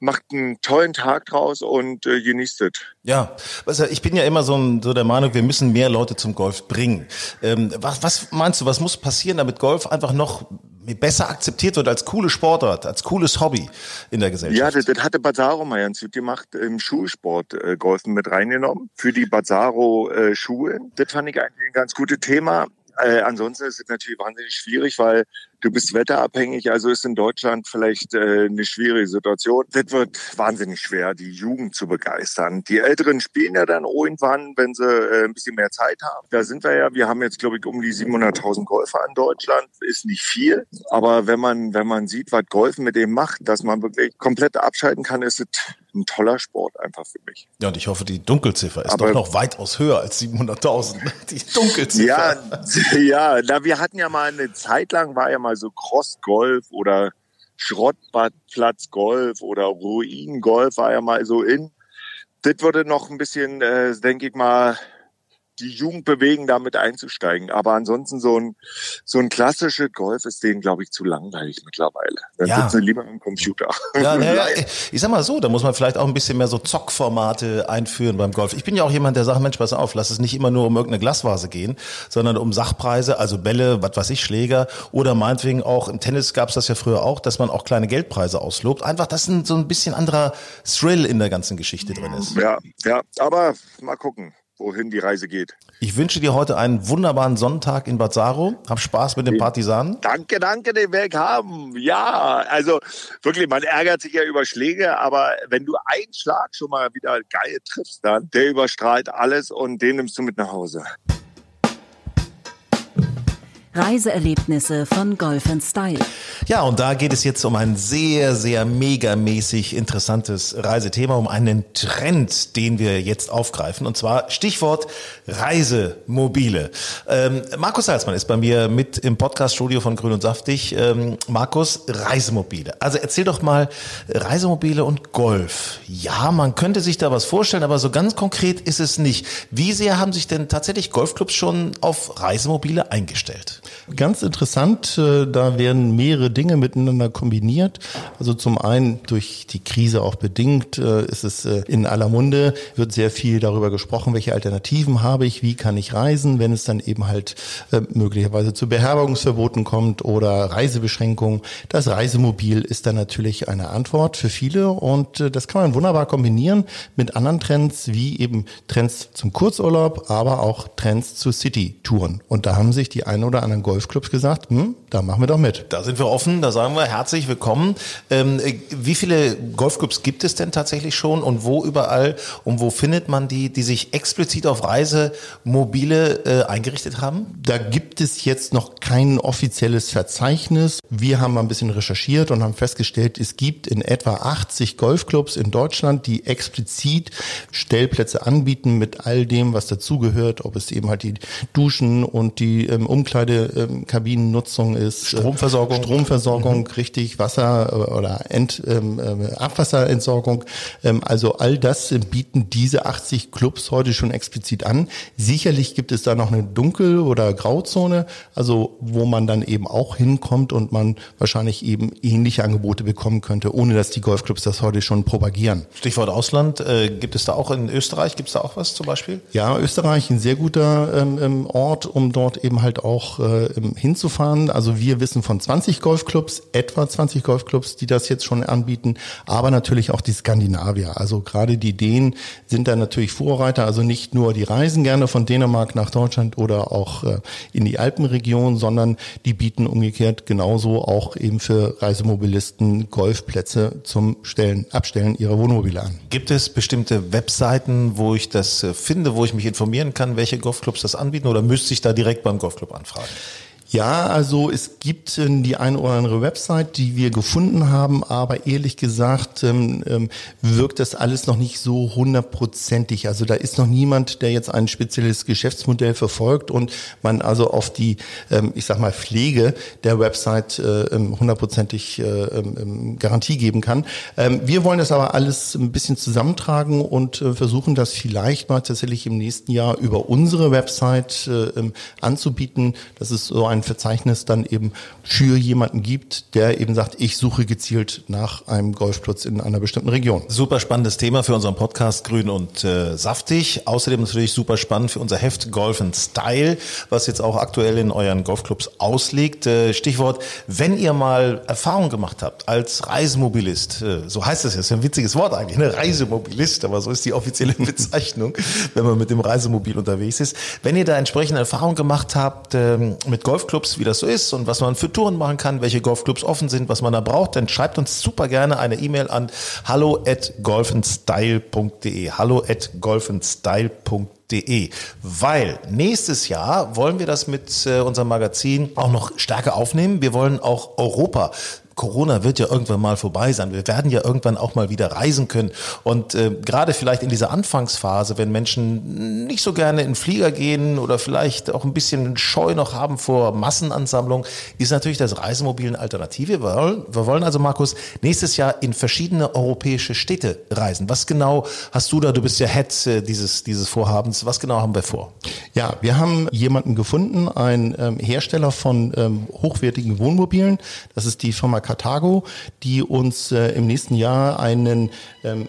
macht einen tollen Tag draus und äh, genießt es. Ja, also ich bin ja immer so, ein, so der Meinung, wir müssen mehr Leute zum Golf bringen. Ähm, was, was meinst du, was muss passieren, damit Golf einfach noch besser akzeptiert wird als coole Sportart, als cooles Hobby in der Gesellschaft? Ja, das, das hatte Bazzaro mal ganz gut gemacht, im Schulsport äh, Golfen mit reingenommen, für die Bazzaro äh, Schulen. Das fand ich eigentlich ein ganz gutes Thema. Äh, ansonsten ist es natürlich wahnsinnig schwierig, weil du bist wetterabhängig, also ist in Deutschland vielleicht äh, eine schwierige Situation. Das wird wahnsinnig schwer, die Jugend zu begeistern. Die Älteren spielen ja dann irgendwann, wenn sie äh, ein bisschen mehr Zeit haben. Da sind wir ja, wir haben jetzt glaube ich um die 700.000 Golfer in Deutschland, ist nicht viel, aber wenn man wenn man sieht, was Golfen mit dem macht, dass man wirklich komplett abschalten kann, ist es ein toller Sport einfach für mich. Ja, und ich hoffe, die Dunkelziffer ist aber, doch noch weitaus höher als 700.000. Die Dunkelziffer. Ja, ja, na, wir hatten ja mal eine Zeit lang war ja mal mal so Cross-Golf oder Schrottplatz-Golf oder Ruin-Golf war ja mal so in. Das würde noch ein bisschen, äh, denke ich mal, die Jugend bewegen, damit einzusteigen. Aber ansonsten so ein, so ein klassischer Golf ist denen, glaube ich, zu langweilig mittlerweile. Dann ja. sitzen sie lieber am Computer. Ja, ja, ich sag mal so, da muss man vielleicht auch ein bisschen mehr so Zockformate einführen beim Golf. Ich bin ja auch jemand, der sagt, Mensch, pass auf, lass es nicht immer nur um irgendeine Glasvase gehen, sondern um Sachpreise, also Bälle, was weiß ich, Schläger oder meinetwegen auch, im Tennis gab es das ja früher auch, dass man auch kleine Geldpreise auslobt. Einfach, dass ein, so ein bisschen anderer Thrill in der ganzen Geschichte drin ist. Ja, ja, aber mal gucken wohin die Reise geht. Ich wünsche dir heute einen wunderbaren Sonntag in Bad Saro. Hab Spaß mit den Partisanen. Danke, danke, den Weg haben. Ja, also wirklich, man ärgert sich ja über Schläge, aber wenn du einen Schlag schon mal wieder geil triffst, dann der überstrahlt alles und den nimmst du mit nach Hause. Reiseerlebnisse von Golf Style. Ja, und da geht es jetzt um ein sehr, sehr megamäßig interessantes Reisethema, um einen Trend, den wir jetzt aufgreifen. Und zwar Stichwort Reisemobile. Ähm, Markus Salzmann ist bei mir mit im Podcaststudio von Grün und Saftig. Ähm, Markus, Reisemobile. Also erzähl doch mal Reisemobile und Golf. Ja, man könnte sich da was vorstellen, aber so ganz konkret ist es nicht. Wie sehr haben sich denn tatsächlich Golfclubs schon auf Reisemobile eingestellt? Ganz interessant, äh, da werden mehrere Dinge miteinander kombiniert. Also zum einen durch die Krise auch bedingt äh, ist es äh, in aller Munde, wird sehr viel darüber gesprochen, welche Alternativen habe ich, wie kann ich reisen, wenn es dann eben halt möglicherweise zu Beherbergungsverboten kommt oder Reisebeschränkungen. Das Reisemobil ist dann natürlich eine Antwort für viele und das kann man wunderbar kombinieren mit anderen Trends, wie eben Trends zum Kurzurlaub, aber auch Trends zu City-Touren. Und da haben sich die ein oder anderen Golfclubs gesagt, hm, da machen wir doch mit. Da sind wir offen, da sagen wir herzlich willkommen. Ähm, äh, wie viele Golfclubs gibt es denn tatsächlich schon und wo überall und wo findet man die, die sich explizit auf Reisemobile äh, eingerichtet haben? Da gibt es jetzt noch kein offizielles Verzeichnis. Wir haben mal ein bisschen recherchiert und haben festgestellt, es gibt in etwa 80 Golfclubs in Deutschland, die explizit Stellplätze anbieten mit all dem, was dazugehört, ob es eben halt die Duschen und die ähm, Umkleidekabinennutzung ist. Stromversorgung. Stromversorgung, mhm. richtig, Wasser äh, oder Ent, ähm, äh, Abwasserentsorgung. Ähm, also all das bieten diese 80 Clubs heute schon explizit an. Sicherlich gibt es da noch eine Dunkel- oder Grauzone, also wo man dann eben auch hinkommt und man wahrscheinlich eben ähnliche Angebote bekommen könnte, ohne dass die Golfclubs das heute schon propagieren. Stichwort Ausland, äh, gibt es da auch in Österreich, gibt es da auch was zum Beispiel? Ja, Österreich ein sehr guter ähm, ähm Ort, um dort eben halt auch äh, hinzufahren. Also wir wissen von 20 Golfclubs, etwa 20 Golfclubs, die das jetzt schon anbieten, aber natürlich auch die Skandinavier. Also gerade die Dänen sind da natürlich Vorreiter. Also nicht nur die reisen gerne von Dänemark nach Deutschland oder auch äh, in die Alpenregion, sondern die bieten umgekehrt genauso auch eben für Reisemobilisten Golfplätze zum Stellen, Abstellen ihrer Wohnmobile an. Gibt es bestimmte Webseiten, wo ich das äh, finde, wo ich mich informieren kann, welche Golfclubs das anbieten oder müsste ich da direkt beim Golfclub anfragen? Ja, also es gibt äh, die eine oder andere Website, die wir gefunden haben, aber ehrlich gesagt ähm, ähm, wirkt das alles noch nicht so hundertprozentig. Also da ist noch niemand, der jetzt ein spezielles Geschäftsmodell verfolgt und man also auf die, ähm, ich sag mal, Pflege der Website äh, ähm, hundertprozentig äh, ähm, Garantie geben kann. Ähm, wir wollen das aber alles ein bisschen zusammentragen und äh, versuchen das vielleicht mal tatsächlich im nächsten Jahr über unsere Website äh, anzubieten. Das ist so ein ein Verzeichnis dann eben für jemanden gibt, der eben sagt, ich suche gezielt nach einem Golfplatz in einer bestimmten Region. Super spannendes Thema für unseren Podcast Grün und äh, Saftig. Außerdem natürlich super spannend für unser Heft Golf and Style, was jetzt auch aktuell in euren Golfclubs ausliegt. Äh, Stichwort, wenn ihr mal Erfahrung gemacht habt als Reisemobilist, äh, so heißt es jetzt, ein witziges Wort eigentlich, ne? Reisemobilist, aber so ist die offizielle Bezeichnung, wenn man mit dem Reisemobil unterwegs ist. Wenn ihr da entsprechende Erfahrung gemacht habt ähm, mit Golf Golfclubs, wie das so ist und was man für Touren machen kann, welche Golfclubs offen sind, was man da braucht, dann schreibt uns super gerne eine E-Mail an hallo at golfenstyle.de. Hallo at golfenstyle.de. Weil nächstes Jahr wollen wir das mit äh, unserem Magazin auch noch stärker aufnehmen. Wir wollen auch Europa Corona wird ja irgendwann mal vorbei sein. Wir werden ja irgendwann auch mal wieder reisen können. Und äh, gerade vielleicht in dieser Anfangsphase, wenn Menschen nicht so gerne in Flieger gehen oder vielleicht auch ein bisschen Scheu noch haben vor Massenansammlung, ist natürlich das Reisemobil eine Alternative. Wir wollen, wir wollen also, Markus, nächstes Jahr in verschiedene europäische Städte reisen. Was genau hast du da? Du bist ja Head äh, dieses, dieses Vorhabens. Was genau haben wir vor? Ja, wir haben jemanden gefunden, einen ähm, Hersteller von ähm, hochwertigen Wohnmobilen. Das ist die Firma Karthago, die uns äh, im nächsten Jahr einen ähm,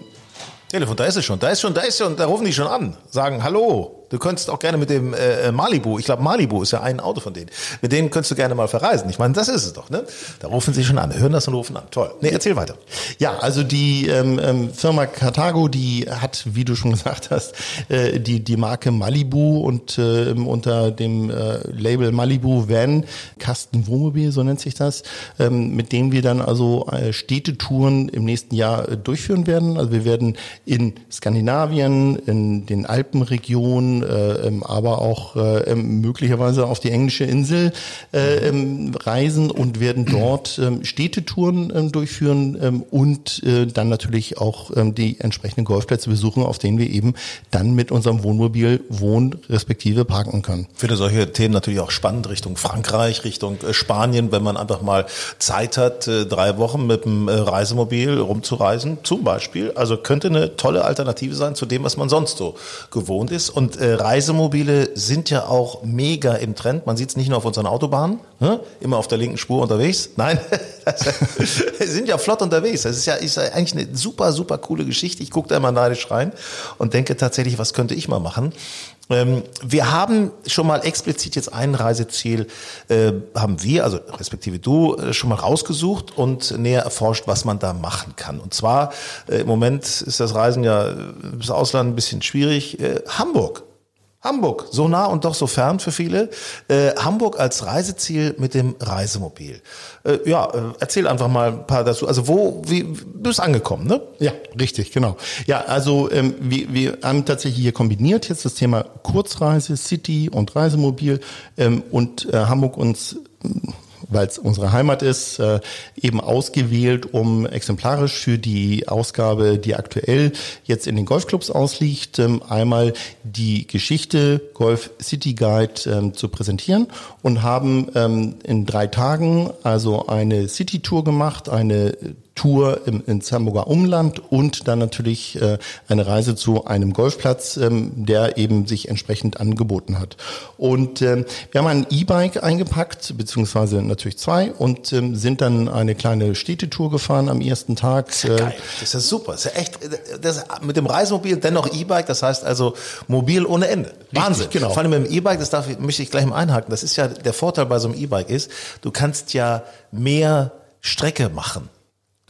Telefon, da ist es schon, da ist schon, da ist schon, da rufen die schon an, sagen Hallo. Du könntest auch gerne mit dem äh, äh, Malibu, ich glaube Malibu ist ja ein Auto von denen, mit denen könntest du gerne mal verreisen. Ich meine, das ist es doch, ne? Da rufen sie schon an, hören das und rufen an. Toll. Nee, erzähl weiter. Ja, also die ähm, ähm, Firma Cartago, die hat, wie du schon gesagt hast, äh, die, die Marke Malibu und äh, unter dem äh, Label Malibu Van Kasten Wohnmobil, so nennt sich das, ähm, mit dem wir dann also äh, Städtetouren im nächsten Jahr äh, durchführen werden. Also wir werden in Skandinavien, in den Alpenregionen, äh, ähm, aber auch äh, ähm, möglicherweise auf die englische Insel äh, ähm, reisen und werden dort Städtetouren durchführen und dann natürlich auch die entsprechenden Golfplätze besuchen, auf denen wir eben dann mit unserem Wohnmobil wohnen respektive parken können. Ich finde solche Themen natürlich auch spannend Richtung Frankreich, Richtung Spanien, wenn man einfach mal Zeit hat, drei Wochen mit dem Reisemobil rumzureisen, zum Beispiel. Also könnte eine tolle Alternative sein zu dem, was man sonst so gewohnt ist. Und Reisemobile sind ja auch mega im Trend. Man sieht es nicht nur auf unseren Autobahnen, ne? immer auf der linken Spur unterwegs. Nein, sind ja flott unterwegs. Das ist ja, ist ja eigentlich eine super, super coole Geschichte. Ich gucke da immer neidisch rein und denke tatsächlich, was könnte ich mal machen? Ähm, wir haben schon mal explizit jetzt ein Reiseziel, äh, haben wir, also respektive du, äh, schon mal rausgesucht und näher erforscht, was man da machen kann. Und zwar, äh, im Moment ist das Reisen ja äh, bis Ausland ein bisschen schwierig. Äh, Hamburg Hamburg, so nah und doch so fern für viele. Äh, Hamburg als Reiseziel mit dem Reisemobil. Äh, ja, äh, erzähl einfach mal ein paar dazu. Also wo, wie, du bist angekommen, ne? Ja, richtig, genau. Ja, also ähm, wir, wir haben tatsächlich hier kombiniert jetzt das Thema Kurzreise, City und Reisemobil ähm, und äh, Hamburg uns weil es unsere Heimat ist, äh, eben ausgewählt, um exemplarisch für die Ausgabe, die aktuell jetzt in den Golfclubs ausliegt, ähm, einmal die Geschichte Golf City Guide ähm, zu präsentieren und haben ähm, in drei Tagen also eine City Tour gemacht, eine Tour im, ins Hamburger Umland und dann natürlich äh, eine Reise zu einem Golfplatz, ähm, der eben sich entsprechend angeboten hat. Und ähm, wir haben ein E-Bike eingepackt, beziehungsweise natürlich zwei und ähm, sind dann eine kleine Städtetour gefahren am ersten Tag. Das ist ja geil. Das ist super. Das ist ja echt, das, mit dem Reisemobil dennoch E-Bike, das heißt also mobil ohne Ende. Wahnsinn. Richtig, genau. Vor allem mit dem E-Bike, das darf, möchte ich gleich mal einhaken. Das ist ja, der Vorteil bei so einem E-Bike ist, du kannst ja mehr Strecke machen.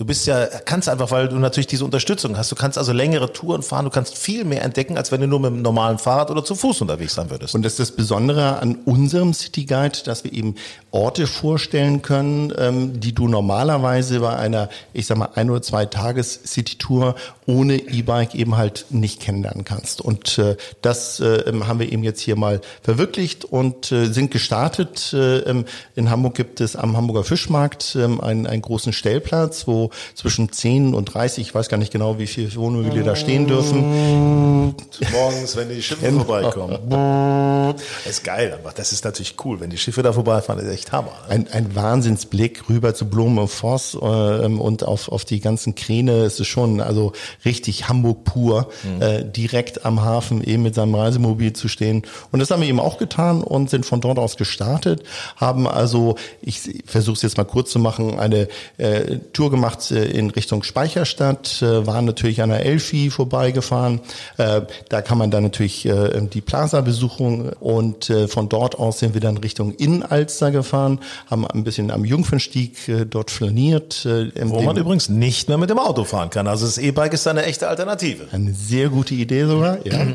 Du bist ja, kannst einfach, weil du natürlich diese Unterstützung hast. Du kannst also längere Touren fahren, du kannst viel mehr entdecken, als wenn du nur mit einem normalen Fahrrad oder zu Fuß unterwegs sein würdest. Und das ist das Besondere an unserem City Guide, dass wir eben Orte vorstellen können, ähm, die du normalerweise bei einer, ich sag mal, ein oder zwei Tages City Tour ohne E-Bike eben halt nicht kennenlernen kannst. Und äh, das äh, haben wir eben jetzt hier mal verwirklicht und äh, sind gestartet. Äh, in Hamburg gibt es am Hamburger Fischmarkt äh, einen, einen großen Stellplatz, wo zwischen 10 und 30, ich weiß gar nicht genau, wie viele Wohnmobile da stehen dürfen. Morgens, wenn die Schiffe vorbeikommen. Ist geil, aber das ist natürlich cool, wenn die Schiffe da vorbeifahren, das ist echt Hammer. Ne? Ein, ein Wahnsinnsblick rüber zu Blumen und Voss äh, und auf, auf die ganzen Kräne. Es ist schon also richtig Hamburg pur, mhm. äh, direkt am Hafen eben mit seinem Reisemobil zu stehen. Und das haben wir eben auch getan und sind von dort aus gestartet, haben also, ich versuche es jetzt mal kurz zu machen, eine äh, Tour gemacht gemacht äh, in Richtung Speicherstadt, äh, waren natürlich an der Elfi vorbeigefahren. Äh, da kann man dann natürlich die Plaza besuchen und von dort aus sind wir dann Richtung Innenalster gefahren, haben ein bisschen am Jungfernstieg dort flaniert. Wo man übrigens nicht mehr mit dem Auto fahren kann. Also das E-Bike ist eine echte Alternative. Eine sehr gute Idee sogar, ja.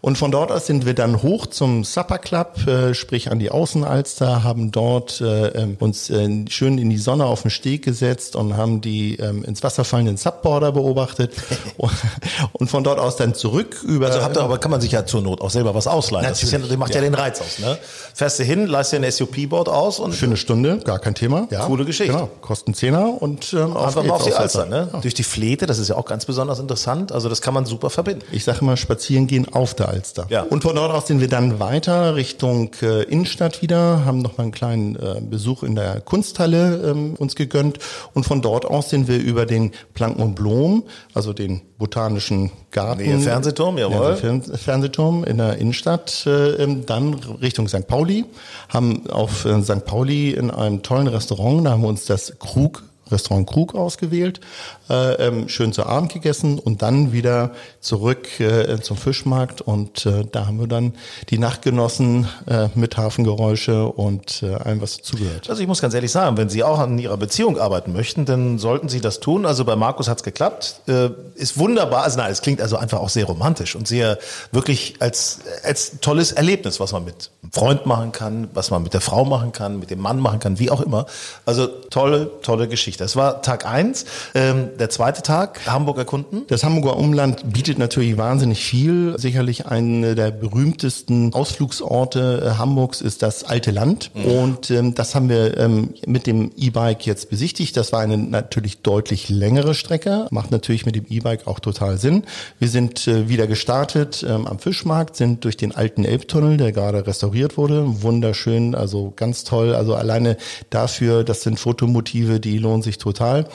Und von dort aus sind wir dann hoch zum Supper Club, sprich an die Außenalster, haben dort ähm, uns schön in die Sonne auf den Steg gesetzt und haben die die ähm, ins Wasser fallenden Subborder beobachtet und von dort aus dann zurück über. Also habt ihr, aber kann man sich ja zur Not auch selber was ausleihen. Natürlich. Das, ja, das macht ja. ja. den Reiz aus. Ne? Fährst du hin, leist dir ein SUP-Board aus und für eine Stunde, gar kein Thema. Ja. Coole Geschichte. Genau. Kosten Zehner und ähm, auf einfach mal auf die Alster. Ne? Ja. Durch die Flete, das ist ja auch ganz besonders interessant. Also das kann man super verbinden. Ich sage immer spazieren gehen auf der Alster. Ja. Und von dort aus sind wir dann weiter Richtung äh, Innenstadt wieder, haben noch mal einen kleinen äh, Besuch in der Kunsthalle ähm, uns gegönnt und von dort aus sind wir über den Planken und Blom, also den botanischen Garten. Nähe Fernsehturm, jawohl. Fernsehturm in der Innenstadt, äh, dann Richtung St. Pauli, haben auf äh, St. Pauli in einem tollen Restaurant, da haben wir uns das Krug Restaurant Krug ausgewählt, äh, ähm, schön zu Abend gegessen und dann wieder zurück äh, zum Fischmarkt und äh, da haben wir dann die Nacht genossen äh, mit Hafengeräusche und äh, allem, was dazugehört. Also ich muss ganz ehrlich sagen, wenn Sie auch an Ihrer Beziehung arbeiten möchten, dann sollten Sie das tun. Also bei Markus hat's geklappt, äh, ist wunderbar. Also nein, es klingt also einfach auch sehr romantisch und sehr wirklich als als tolles Erlebnis, was man mit einem Freund machen kann, was man mit der Frau machen kann, mit dem Mann machen kann, wie auch immer. Also tolle, tolle Geschichte. Das war Tag eins. Ähm, der zweite Tag, Hamburg erkunden. Das Hamburger Umland bietet natürlich wahnsinnig viel. Sicherlich einer der berühmtesten Ausflugsorte äh, Hamburgs ist das alte Land. Mhm. Und ähm, das haben wir ähm, mit dem E-Bike jetzt besichtigt. Das war eine natürlich deutlich längere Strecke. Macht natürlich mit dem E-Bike auch total Sinn. Wir sind äh, wieder gestartet ähm, am Fischmarkt, sind durch den alten Elbtunnel, der gerade restauriert wurde. Wunderschön, also ganz toll. Also alleine dafür, das sind Fotomotive, die lohnen lohnt sich total. Mhm.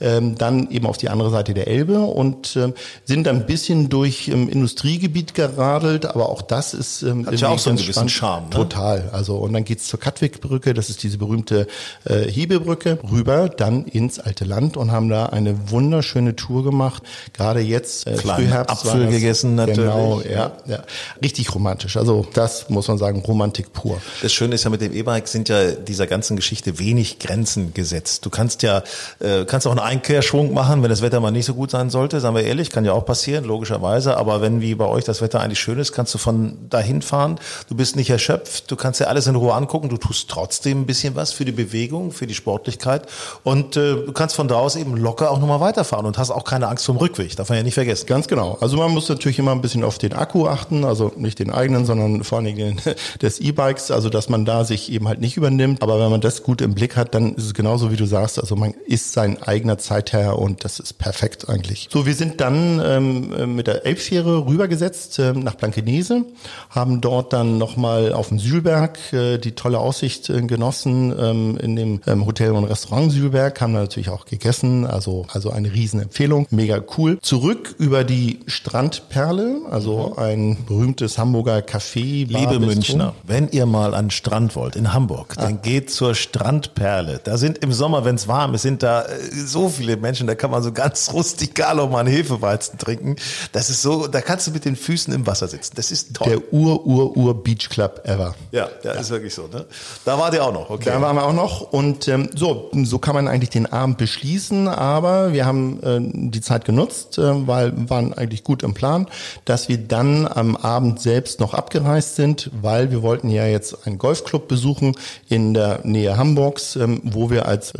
Ähm, dann eben auf die andere Seite der Elbe und ähm, sind ein bisschen durch ähm, Industriegebiet geradelt, aber auch das ist ähm, Hat ja auch so einen gewissen Charme. Ne? Total. Also und dann geht's zur Katwigbrücke, das ist diese berühmte äh, Hebebrücke, rüber dann ins alte Land und haben da eine wunderschöne Tour gemacht. Gerade jetzt äh, Frühherbst Apfel gegessen natürlich. Genau, ja, ja, richtig romantisch. Also das muss man sagen, Romantik pur. Das Schöne ist ja mit dem E-Bike sind ja dieser ganzen Geschichte wenig Grenzen gesetzt. Du kannst ja äh, kannst auch einen Einkehrschwung machen, wenn das Wetter mal nicht so gut sein sollte, sagen wir ehrlich, kann ja auch passieren, logischerweise. Aber wenn wie bei euch das Wetter eigentlich schön ist, kannst du von dahin fahren. Du bist nicht erschöpft, du kannst dir alles in Ruhe angucken. Du tust trotzdem ein bisschen was für die Bewegung, für die Sportlichkeit und äh, du kannst von da aus eben locker auch nochmal weiterfahren und hast auch keine Angst vom Rückweg. Darf man ja nicht vergessen. Ganz genau. Also man muss natürlich immer ein bisschen auf den Akku achten, also nicht den eigenen, sondern vor allen Dingen des E-Bikes, also dass man da sich eben halt nicht übernimmt. Aber wenn man das gut im Blick hat, dann ist es genauso wie du sagst. Also man ist sein eigener Zeitherr und das ist perfekt eigentlich. So, wir sind dann ähm, mit der Elbfähre rübergesetzt ähm, nach Blankenese, haben dort dann nochmal auf dem Sühlberg äh, die tolle Aussicht äh, genossen ähm, in dem ähm, Hotel und Restaurant Sühlberg, haben da natürlich auch gegessen, also also eine Riesenempfehlung, mega cool. Zurück über die Strandperle, also mhm. ein berühmtes Hamburger Café. Bar Liebe Münchner, wenn ihr mal an den Strand wollt in Hamburg, ah. dann geht zur Strandperle. Da sind im Sommer, wenn es warm ist, sind da äh, so viele Menschen, da kann man so ganz rustikal auch mal einen Hefeweizen trinken. Das ist so, da kannst du mit den Füßen im Wasser sitzen. Das ist toll. Der Ur-Ur-Ur Beach Club ever. Ja, ja. ist wirklich so. Ne? Da war der auch noch. Okay. Da waren wir auch noch und ähm, so, so kann man eigentlich den Abend beschließen. Aber wir haben äh, die Zeit genutzt, äh, weil waren eigentlich gut im Plan, dass wir dann am Abend selbst noch abgereist sind, weil wir wollten ja jetzt einen Golfclub besuchen in der Nähe Hamburgs, ähm, wo wir als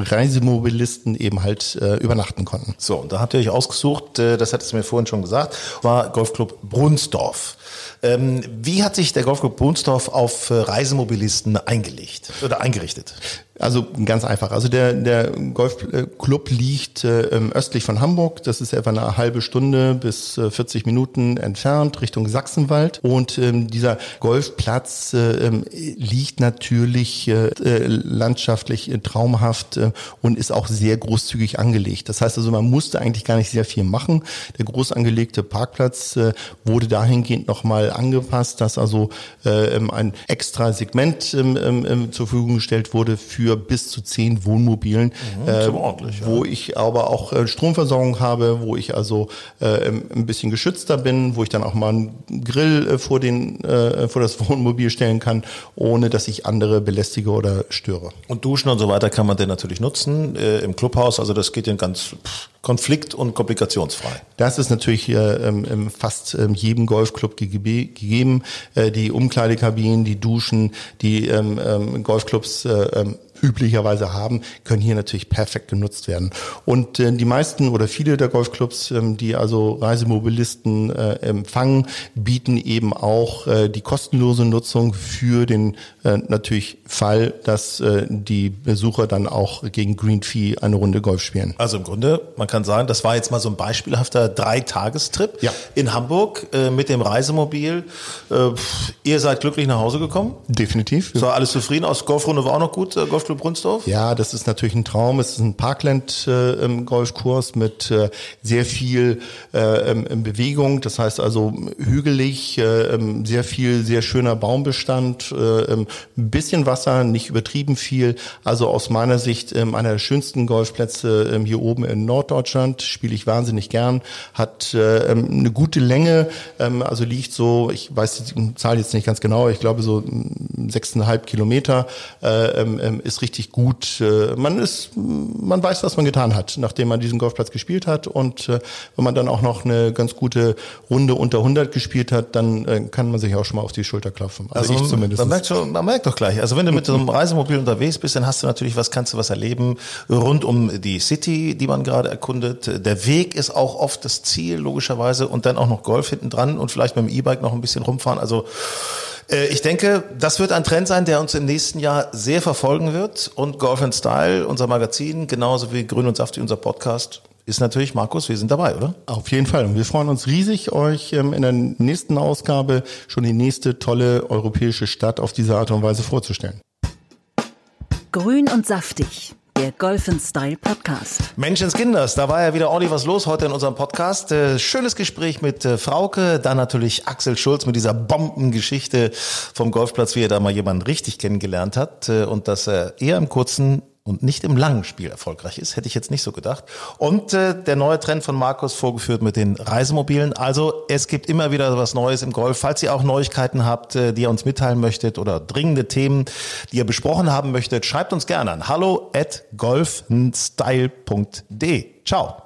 Reisemobilisten eben halt äh, übernachten konnten. So, und da habt ihr euch ausgesucht, äh, das hattest du mir vorhin schon gesagt, war Golfclub Brunsdorf. Ähm, wie hat sich der Golfclub Brunsdorf auf äh, Reisemobilisten eingelegt oder eingerichtet? Also ganz einfach. Also der, der Golfclub liegt äh, östlich von Hamburg. Das ist etwa eine halbe Stunde bis äh, 40 Minuten entfernt Richtung Sachsenwald. Und ähm, dieser Golfplatz äh, ähm, liegt natürlich äh, äh, landschaftlich äh, traumhaft und ist auch sehr großzügig angelegt. Das heißt also, man musste eigentlich gar nicht sehr viel machen. Der groß angelegte Parkplatz wurde dahingehend nochmal angepasst, dass also äh, ähm, ein extra Segment ähm, ähm, zur Verfügung gestellt wurde für für bis zu zehn Wohnmobilen, mhm, äh, wo ja. ich aber auch äh, Stromversorgung habe, wo ich also äh, ein bisschen geschützter bin, wo ich dann auch mal einen Grill äh, vor, den, äh, vor das Wohnmobil stellen kann, ohne dass ich andere belästige oder störe. Und Duschen und so weiter kann man denn natürlich nutzen äh, im Clubhaus, also das geht ja ganz pff, konflikt- und komplikationsfrei. Das ist natürlich äh, ähm, fast ähm, jedem Golfclub gegeben. Äh, die Umkleidekabinen, die Duschen, die ähm, ähm, Golfclubs äh, ähm, üblicherweise haben, können hier natürlich perfekt genutzt werden. Und äh, die meisten oder viele der Golfclubs, ähm, die also Reisemobilisten äh, empfangen, bieten eben auch äh, die kostenlose Nutzung für den äh, natürlich Fall, dass äh, die Besucher dann auch gegen Green Fee eine Runde Golf spielen. Also im Grunde, man kann sagen, das war jetzt mal so ein beispielhafter Dreitagestrip ja. in Hamburg äh, mit dem Reisemobil. Äh, ihr seid glücklich nach Hause gekommen? Definitiv. So alles zufrieden aus. Golfrunde war auch noch gut, äh, Golfclub Brunsdorf? Ja, das ist natürlich ein Traum. Es ist ein Parkland-Golfkurs äh, mit äh, sehr viel äh, ähm, Bewegung. Das heißt also hügelig, ähm, sehr viel, sehr schöner Baumbestand, ähm, ein bisschen Wasser, nicht übertrieben viel. Also aus meiner Sicht äh, einer der schönsten Golfplätze äh, hier oben in Norddeutschland. Spiele ich wahnsinnig gern. Hat äh, eine gute Länge, äh, also liegt so, ich weiß die Zahl jetzt nicht ganz genau, ich glaube so sechseinhalb Kilometer äh, äh, ist richtig gut. Äh, man ist, man weiß, was man getan hat, nachdem man diesen Golfplatz gespielt hat. Und äh, wenn man dann auch noch eine ganz gute Runde unter 100 gespielt hat, dann äh, kann man sich auch schon mal auf die Schulter klopfen. Also, also ich zumindest. Man merkt, schon, man merkt doch gleich. Also wenn du mit so einem Reisemobil unterwegs bist, dann hast du natürlich was, kannst du was erleben rund um die City, die man gerade erkundet. Der Weg ist auch oft das Ziel, logischerweise, und dann auch noch Golf hinten dran und vielleicht mit dem E-Bike noch ein bisschen rumfahren. Also äh, ich denke, das wird ein Trend sein, der uns im nächsten Jahr sehr verfolgen wird. Und Golf and Style, unser Magazin, genauso wie Grün und Saftig, unser Podcast, ist natürlich, Markus, wir sind dabei, oder? Auf jeden Fall. Und wir freuen uns riesig, euch ähm, in der nächsten Ausgabe schon die nächste tolle europäische Stadt auf diese Art und Weise vorzustellen. Grün und Saftig der Golf Style Podcast. Menschenskinders, da war ja wieder ordentlich was los heute in unserem Podcast. Äh, schönes Gespräch mit äh, Frauke, dann natürlich Axel Schulz mit dieser Bombengeschichte vom Golfplatz, wie er da mal jemanden richtig kennengelernt hat äh, und dass er eher im kurzen und nicht im langen Spiel erfolgreich ist, hätte ich jetzt nicht so gedacht. Und äh, der neue Trend von Markus vorgeführt mit den Reisemobilen. Also es gibt immer wieder was Neues im Golf. Falls ihr auch Neuigkeiten habt, äh, die ihr uns mitteilen möchtet oder dringende Themen, die ihr besprochen haben möchtet, schreibt uns gerne an hallo at golfenstyle.de. Ciao.